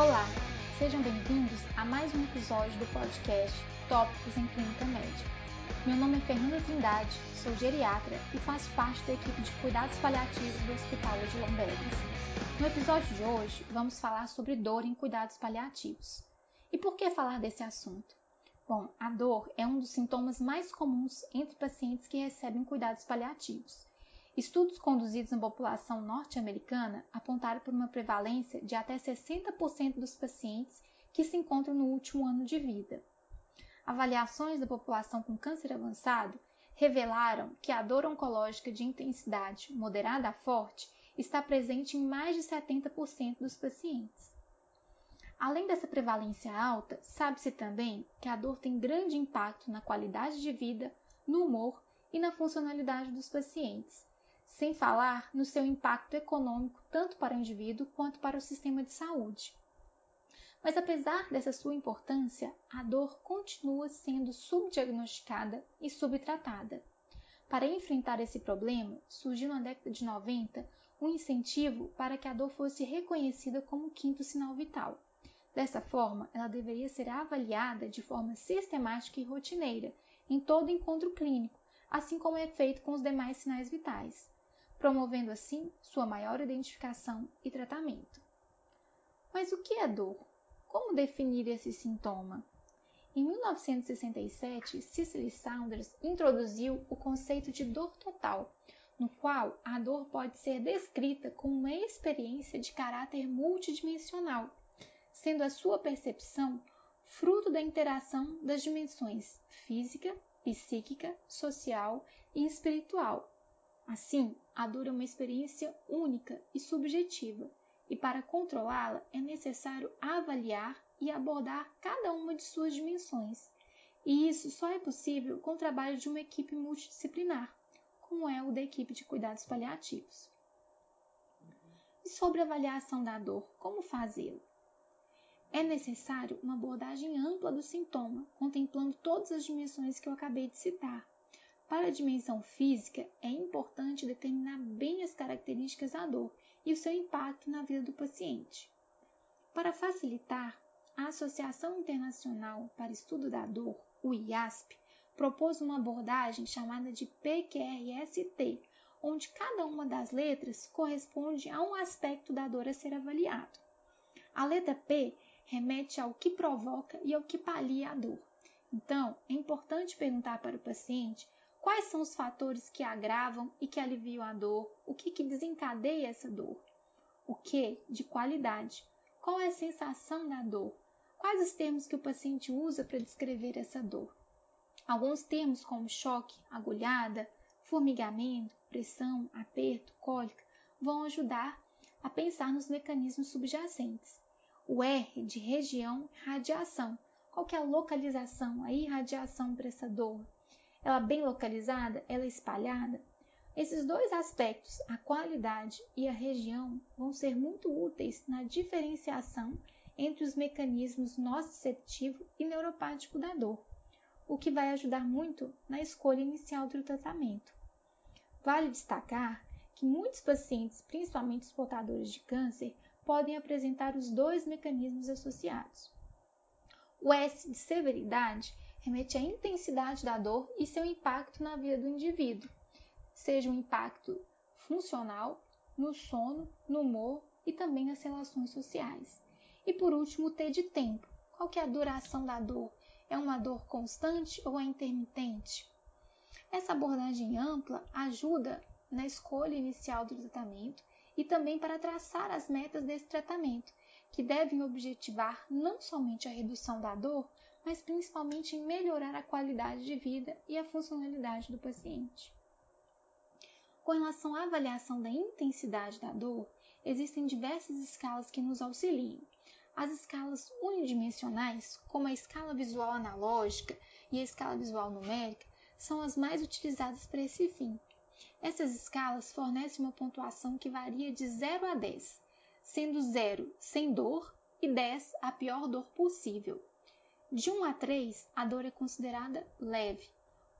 Olá, sejam bem-vindos a mais um episódio do podcast Tópicos em Clínica Médica. Meu nome é Fernanda Trindade, sou geriatra e faço parte da equipe de cuidados paliativos do Hospital de Lomberes. No episódio de hoje, vamos falar sobre dor em cuidados paliativos. E por que falar desse assunto? Bom, a dor é um dos sintomas mais comuns entre pacientes que recebem cuidados paliativos Estudos conduzidos na população norte-americana apontaram por uma prevalência de até 60% dos pacientes que se encontram no último ano de vida. Avaliações da população com câncer avançado revelaram que a dor oncológica de intensidade moderada a forte está presente em mais de 70% dos pacientes. Além dessa prevalência alta, sabe-se também que a dor tem grande impacto na qualidade de vida, no humor e na funcionalidade dos pacientes, sem falar no seu impacto econômico tanto para o indivíduo quanto para o sistema de saúde. Mas apesar dessa sua importância, a dor continua sendo subdiagnosticada e subtratada. Para enfrentar esse problema, surgiu na década de 90 um incentivo para que a dor fosse reconhecida como quinto sinal vital. Dessa forma, ela deveria ser avaliada de forma sistemática e rotineira em todo encontro clínico, assim como é feito com os demais sinais vitais promovendo assim sua maior identificação e tratamento. Mas o que é dor? Como definir esse sintoma? Em 1967, Cicely Saunders introduziu o conceito de dor total, no qual a dor pode ser descrita como uma experiência de caráter multidimensional, sendo a sua percepção fruto da interação das dimensões física, psíquica, social e espiritual, Assim, a dor é uma experiência única e subjetiva, e para controlá-la é necessário avaliar e abordar cada uma de suas dimensões. E isso só é possível com o trabalho de uma equipe multidisciplinar, como é o da equipe de cuidados paliativos. E sobre a avaliação da dor, como fazê-lo? É necessário uma abordagem ampla do sintoma, contemplando todas as dimensões que eu acabei de citar, para a dimensão física, é importante determinar bem as características da dor e o seu impacto na vida do paciente. Para facilitar, a Associação Internacional para Estudo da Dor, o IASP, propôs uma abordagem chamada de PQRST, onde cada uma das letras corresponde a um aspecto da dor a ser avaliado. A letra P remete ao que provoca e ao que palia a dor. Então, é importante perguntar para o paciente Quais são os fatores que agravam e que aliviam a dor? O que, que desencadeia essa dor? O que de qualidade? Qual é a sensação da dor? Quais os termos que o paciente usa para descrever essa dor? Alguns termos como choque, agulhada, formigamento, pressão, aperto, cólica vão ajudar a pensar nos mecanismos subjacentes. O R de região, radiação. Qual que é a localização, a irradiação para essa dor? Ela bem localizada, ela espalhada, esses dois aspectos, a qualidade e a região, vão ser muito úteis na diferenciação entre os mecanismos nociceptivo e neuropático da dor, o que vai ajudar muito na escolha inicial do tratamento. Vale destacar que muitos pacientes, principalmente os portadores de câncer, podem apresentar os dois mecanismos associados. O S de severidade remete à intensidade da dor e seu impacto na vida do indivíduo, seja um impacto funcional, no sono, no humor e também nas relações sociais. E por último, o T de tempo. Qual que é a duração da dor? É uma dor constante ou é intermitente? Essa abordagem ampla ajuda na escolha inicial do tratamento e também para traçar as metas desse tratamento, que devem objetivar não somente a redução da dor, mas principalmente em melhorar a qualidade de vida e a funcionalidade do paciente. Com relação à avaliação da intensidade da dor, existem diversas escalas que nos auxiliam. As escalas unidimensionais, como a escala visual analógica e a escala visual numérica, são as mais utilizadas para esse fim. Essas escalas fornecem uma pontuação que varia de 0 a 10, sendo 0 sem dor e 10 a pior dor possível. De 1 a 3, a dor é considerada leve,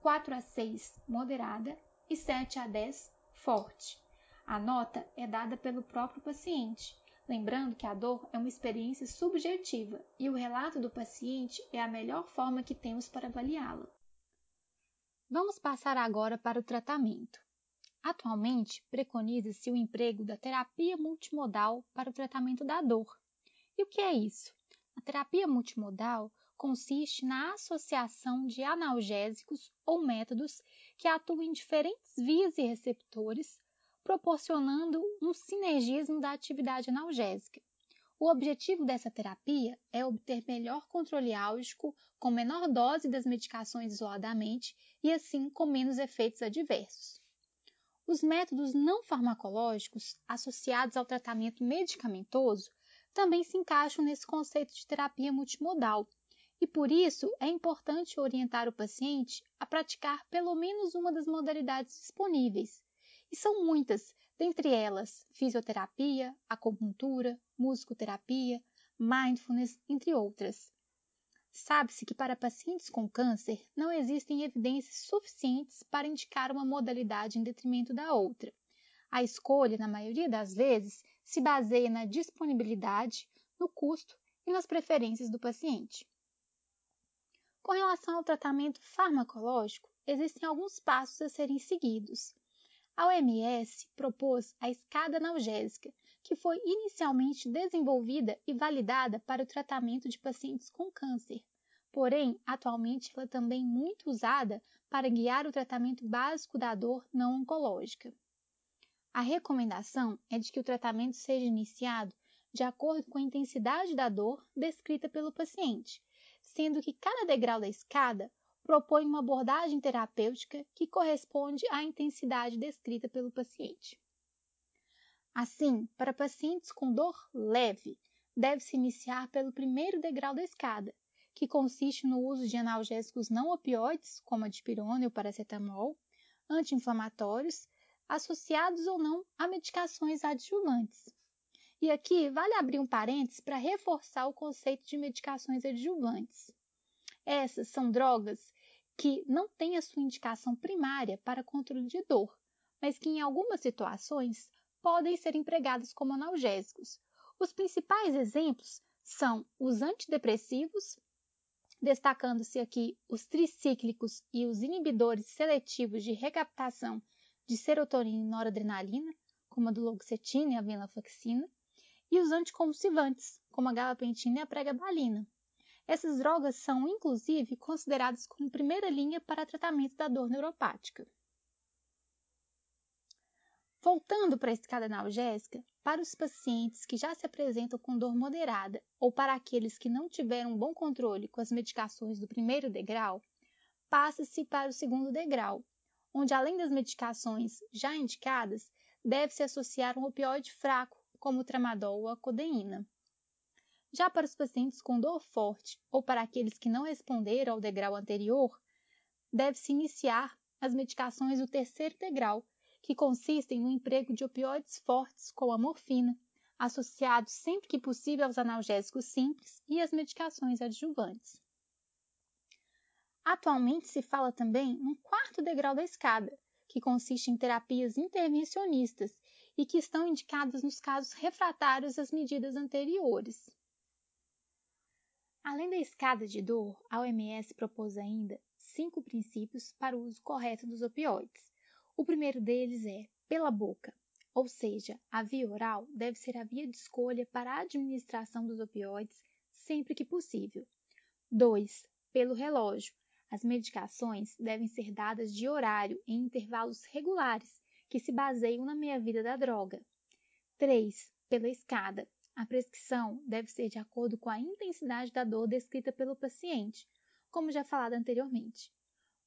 4 a 6, moderada e 7 a 10, forte. A nota é dada pelo próprio paciente, lembrando que a dor é uma experiência subjetiva e o relato do paciente é a melhor forma que temos para avaliá-la. Vamos passar agora para o tratamento. Atualmente, preconiza-se o emprego da terapia multimodal para o tratamento da dor. E o que é isso? A terapia multimodal consiste na associação de analgésicos ou métodos que atuam em diferentes vias e receptores, proporcionando um sinergismo da atividade analgésica. O objetivo dessa terapia é obter melhor controle álgico com menor dose das medicações isoladamente e assim com menos efeitos adversos. Os métodos não farmacológicos associados ao tratamento medicamentoso também se encaixam nesse conceito de terapia multimodal, e por isso é importante orientar o paciente a praticar pelo menos uma das modalidades disponíveis. E são muitas, dentre elas fisioterapia, acupuntura, musicoterapia, mindfulness, entre outras. Sabe-se que para pacientes com câncer não existem evidências suficientes para indicar uma modalidade em detrimento da outra. A escolha, na maioria das vezes, se baseia na disponibilidade, no custo e nas preferências do paciente. Com relação ao tratamento farmacológico, existem alguns passos a serem seguidos. A OMS propôs a escada analgésica, que foi inicialmente desenvolvida e validada para o tratamento de pacientes com câncer. Porém, atualmente ela é também muito usada para guiar o tratamento básico da dor não oncológica. A recomendação é de que o tratamento seja iniciado de acordo com a intensidade da dor descrita pelo paciente, sendo que cada degrau da escada propõe uma abordagem terapêutica que corresponde à intensidade descrita pelo paciente. Assim, para pacientes com dor leve, deve-se iniciar pelo primeiro degrau da escada, que consiste no uso de analgésicos não opioides, como a dipirona e o paracetamol, anti-inflamatórios, associados ou não a medicações adjuvantes. E aqui vale abrir um parênteses para reforçar o conceito de medicações adjuvantes. Essas são drogas que não têm a sua indicação primária para controle de dor, mas que em algumas situações podem ser empregadas como analgésicos. Os principais exemplos são os antidepressivos, destacando-se aqui os tricíclicos e os inibidores seletivos de recaptação de serotonina e noradrenalina, como a duloxetina e a venlafaxina, e os anticonvulsivantes, como a gabapentina e a pregabalina. Essas drogas são, inclusive, consideradas como primeira linha para tratamento da dor neuropática. Voltando para a escada analgésica, para os pacientes que já se apresentam com dor moderada ou para aqueles que não tiveram bom controle com as medicações do primeiro degrau, passa-se para o segundo degrau, onde além das medicações já indicadas, deve-se associar um opioide fraco como tramadol ou a codeína. Já para os pacientes com dor forte ou para aqueles que não responderam ao degrau anterior, deve-se iniciar as medicações do terceiro degrau, que consistem no emprego de opioides fortes, como a morfina, associados sempre que possível aos analgésicos simples e às medicações adjuvantes. Atualmente se fala também num quarto degrau da escada, que consiste em terapias intervencionistas e que estão indicadas nos casos refratários às medidas anteriores. Além da escada de dor, a OMS propôs ainda cinco princípios para o uso correto dos opioides. O primeiro deles é pela boca, ou seja, a via oral deve ser a via de escolha para a administração dos opioides sempre que possível. 2. Pelo relógio. As medicações devem ser dadas de horário em intervalos regulares que se baseiam na meia-vida da droga. 3. Pela escada. A prescrição deve ser de acordo com a intensidade da dor descrita pelo paciente, como já falado anteriormente.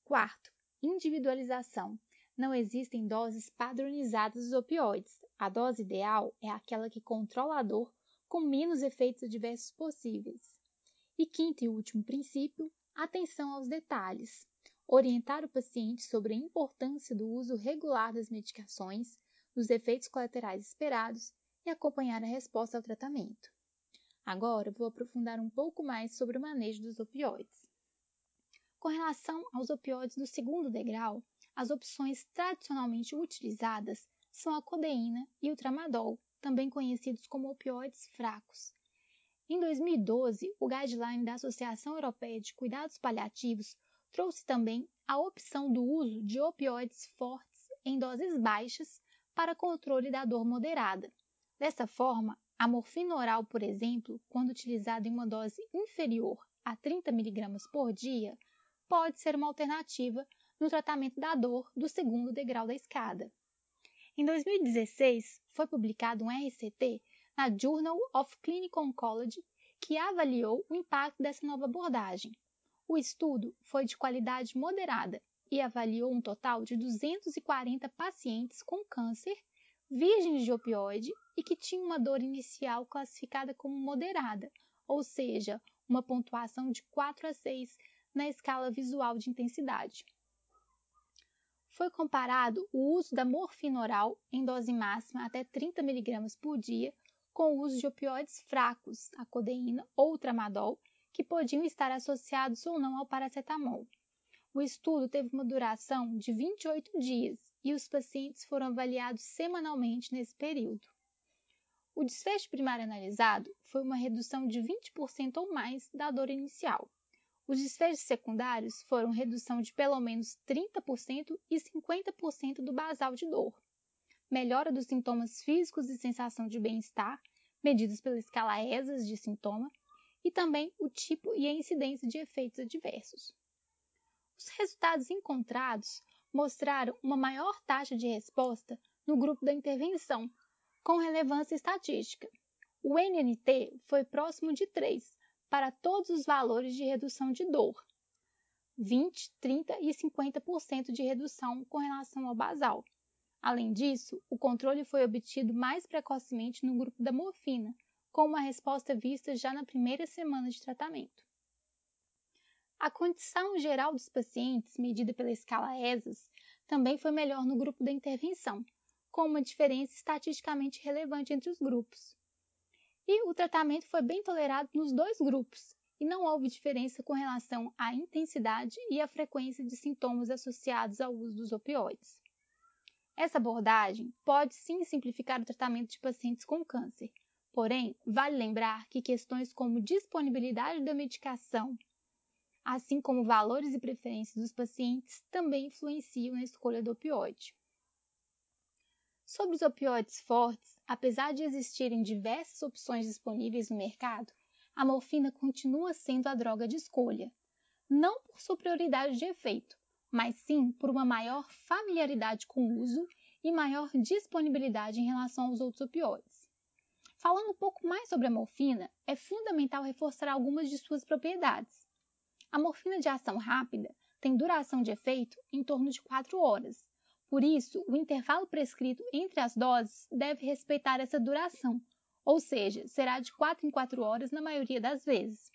Quarto, individualização. Não existem doses padronizadas dos opioides. A dose ideal é aquela que controla a dor com menos efeitos adversos possíveis. E quinto e último princípio, atenção aos detalhes orientar o paciente sobre a importância do uso regular das medicações, dos efeitos colaterais esperados e acompanhar a resposta ao tratamento. Agora vou aprofundar um pouco mais sobre o manejo dos opioides. Com relação aos opioides do segundo degrau, as opções tradicionalmente utilizadas são a codeína e o tramadol, também conhecidos como opioides fracos. Em 2012, o guideline da Associação Europeia de Cuidados Paliativos trouxe também a opção do uso de opioides fortes em doses baixas para controle da dor moderada. Dessa forma, a morfina oral, por exemplo, quando utilizada em uma dose inferior a 30 mg por dia, pode ser uma alternativa no tratamento da dor do segundo degrau da escada. Em 2016, foi publicado um RCT na Journal of Clinical Oncology que avaliou o impacto dessa nova abordagem. O estudo foi de qualidade moderada e avaliou um total de 240 pacientes com câncer virgens de opioide e que tinham uma dor inicial classificada como moderada, ou seja, uma pontuação de 4 a 6 na escala visual de intensidade. Foi comparado o uso da morfina oral em dose máxima até 30 mg por dia com o uso de opioides fracos, a codeína ou tramadol, que podiam estar associados ou não ao paracetamol. O estudo teve uma duração de 28 dias e os pacientes foram avaliados semanalmente nesse período. O desfecho primário analisado foi uma redução de 20% ou mais da dor inicial. Os desfechos secundários foram redução de pelo menos 30% e 50% do basal de dor, melhora dos sintomas físicos e sensação de bem-estar, medidos pela escala ESAS de sintoma, e também o tipo e a incidência de efeitos adversos. Os resultados encontrados mostraram uma maior taxa de resposta no grupo da intervenção, com relevância estatística. O NNT foi próximo de 3 para todos os valores de redução de dor, 20, 30 e 50% de redução com relação ao basal. Além disso, o controle foi obtido mais precocemente no grupo da morfina, com uma resposta vista já na primeira semana de tratamento. A condição geral dos pacientes, medida pela escala ESAS, também foi melhor no grupo da intervenção, com uma diferença estatisticamente relevante entre os grupos. E o tratamento foi bem tolerado nos dois grupos, e não houve diferença com relação à intensidade e à frequência de sintomas associados ao uso dos opioides. Essa abordagem pode sim simplificar o tratamento de pacientes com câncer, porém, vale lembrar que questões como disponibilidade da medicação assim como valores e preferências dos pacientes, também influenciam na escolha do opioide. Sobre os opioides fortes, apesar de existirem diversas opções disponíveis no mercado, a morfina continua sendo a droga de escolha, não por superioridade de efeito, mas sim por uma maior familiaridade com o uso e maior disponibilidade em relação aos outros opioides. Falando um pouco mais sobre a morfina, é fundamental reforçar algumas de suas propriedades. A morfina de ação rápida tem duração de efeito em torno de 4 horas. Por isso, o intervalo prescrito entre as doses deve respeitar essa duração, ou seja, será de 4 em 4 horas na maioria das vezes.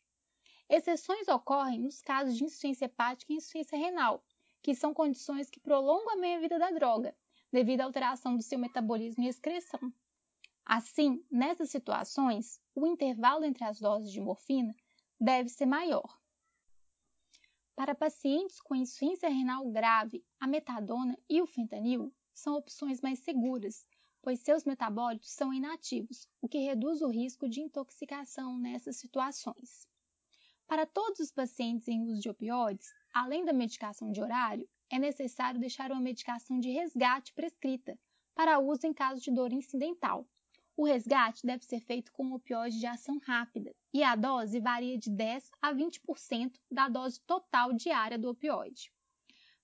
Exceções ocorrem nos casos de insuficiência hepática e insuficiência renal, que são condições que prolongam a meia-vida da droga, devido à alteração do seu metabolismo e excreção. Assim, nessas situações, o intervalo entre as doses de morfina deve ser maior. Para pacientes com insuficiência renal grave, a metadona e o fentanil são opções mais seguras, pois seus metabólitos são inativos, o que reduz o risco de intoxicação nessas situações. Para todos os pacientes em uso de opioides, além da medicação de horário, é necessário deixar uma medicação de resgate prescrita para uso em caso de dor incidental, o resgate deve ser feito com opioide de ação rápida e a dose varia de 10 a 20% da dose total diária do opioide.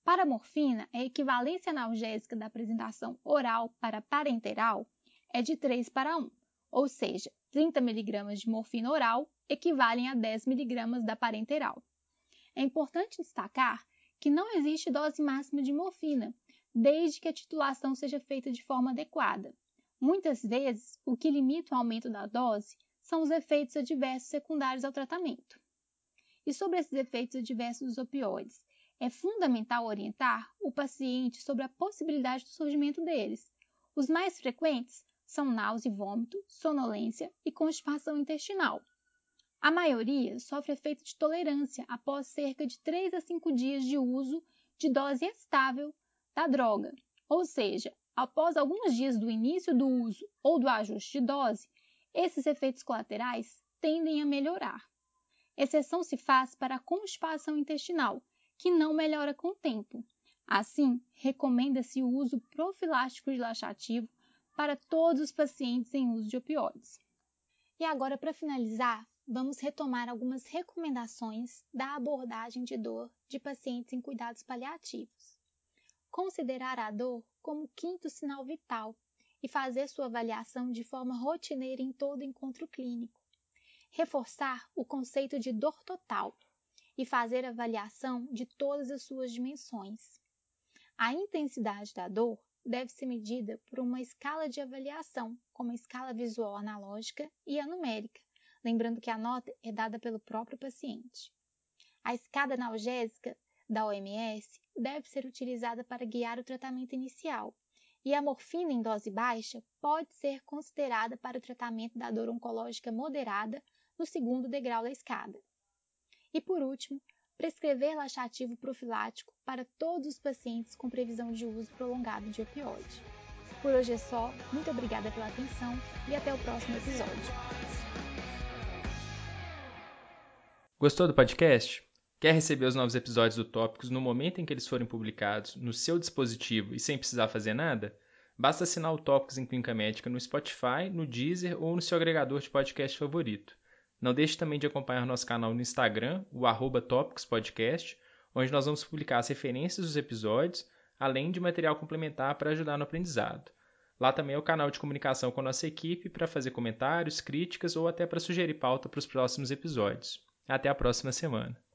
Para a morfina, a equivalência analgésica da apresentação oral para parenteral é de 3 para 1, ou seja, 30 mg de morfina oral equivalem a 10 mg da parenteral. É importante destacar que não existe dose máxima de morfina, desde que a titulação seja feita de forma adequada. Muitas vezes, o que limita o aumento da dose são os efeitos adversos secundários ao tratamento. E sobre esses efeitos adversos dos opioides, é fundamental orientar o paciente sobre a possibilidade do surgimento deles. Os mais frequentes são náusea e vômito, sonolência e constipação intestinal. A maioria sofre efeito de tolerância após cerca de 3 a 5 dias de uso de dose estável da droga, ou seja, após alguns dias do início do uso ou do ajuste de dose, esses efeitos colaterais tendem a melhorar. Exceção se faz para a constipação intestinal, que não melhora com o tempo. Assim, recomenda-se o uso profilático de laxativo para todos os pacientes em uso de opioides. E agora, para finalizar, vamos retomar algumas recomendações da abordagem de dor de pacientes em cuidados paliativos. Considerar a dor como quinto sinal vital e fazer sua avaliação de forma rotineira em todo encontro clínico. Reforçar o conceito de dor total e fazer avaliação de todas as suas dimensões. A intensidade da dor deve ser medida por uma escala de avaliação, como a escala visual analógica e a numérica, lembrando que a nota é dada pelo próprio paciente. A escada analgésica da OMS deve ser utilizada para guiar o tratamento inicial, e a morfina em dose baixa pode ser considerada para o tratamento da dor oncológica moderada no segundo degrau da escada. E por último, prescrever laxativo profilático para todos os pacientes com previsão de uso prolongado de opioide. Por hoje é só, muito obrigada pela atenção e até o próximo episódio. Gostou do podcast? Quer receber os novos episódios do Tópicos no momento em que eles forem publicados, no seu dispositivo e sem precisar fazer nada? Basta assinar o Tópicos em Clínica Médica no Spotify, no Deezer ou no seu agregador de podcast favorito. Não deixe também de acompanhar nosso canal no Instagram, o arroba Podcast, onde nós vamos publicar as referências dos episódios, além de material complementar para ajudar no aprendizado. Lá também é o canal de comunicação com a nossa equipe para fazer comentários, críticas ou até para sugerir pauta para os próximos episódios. Até a próxima semana.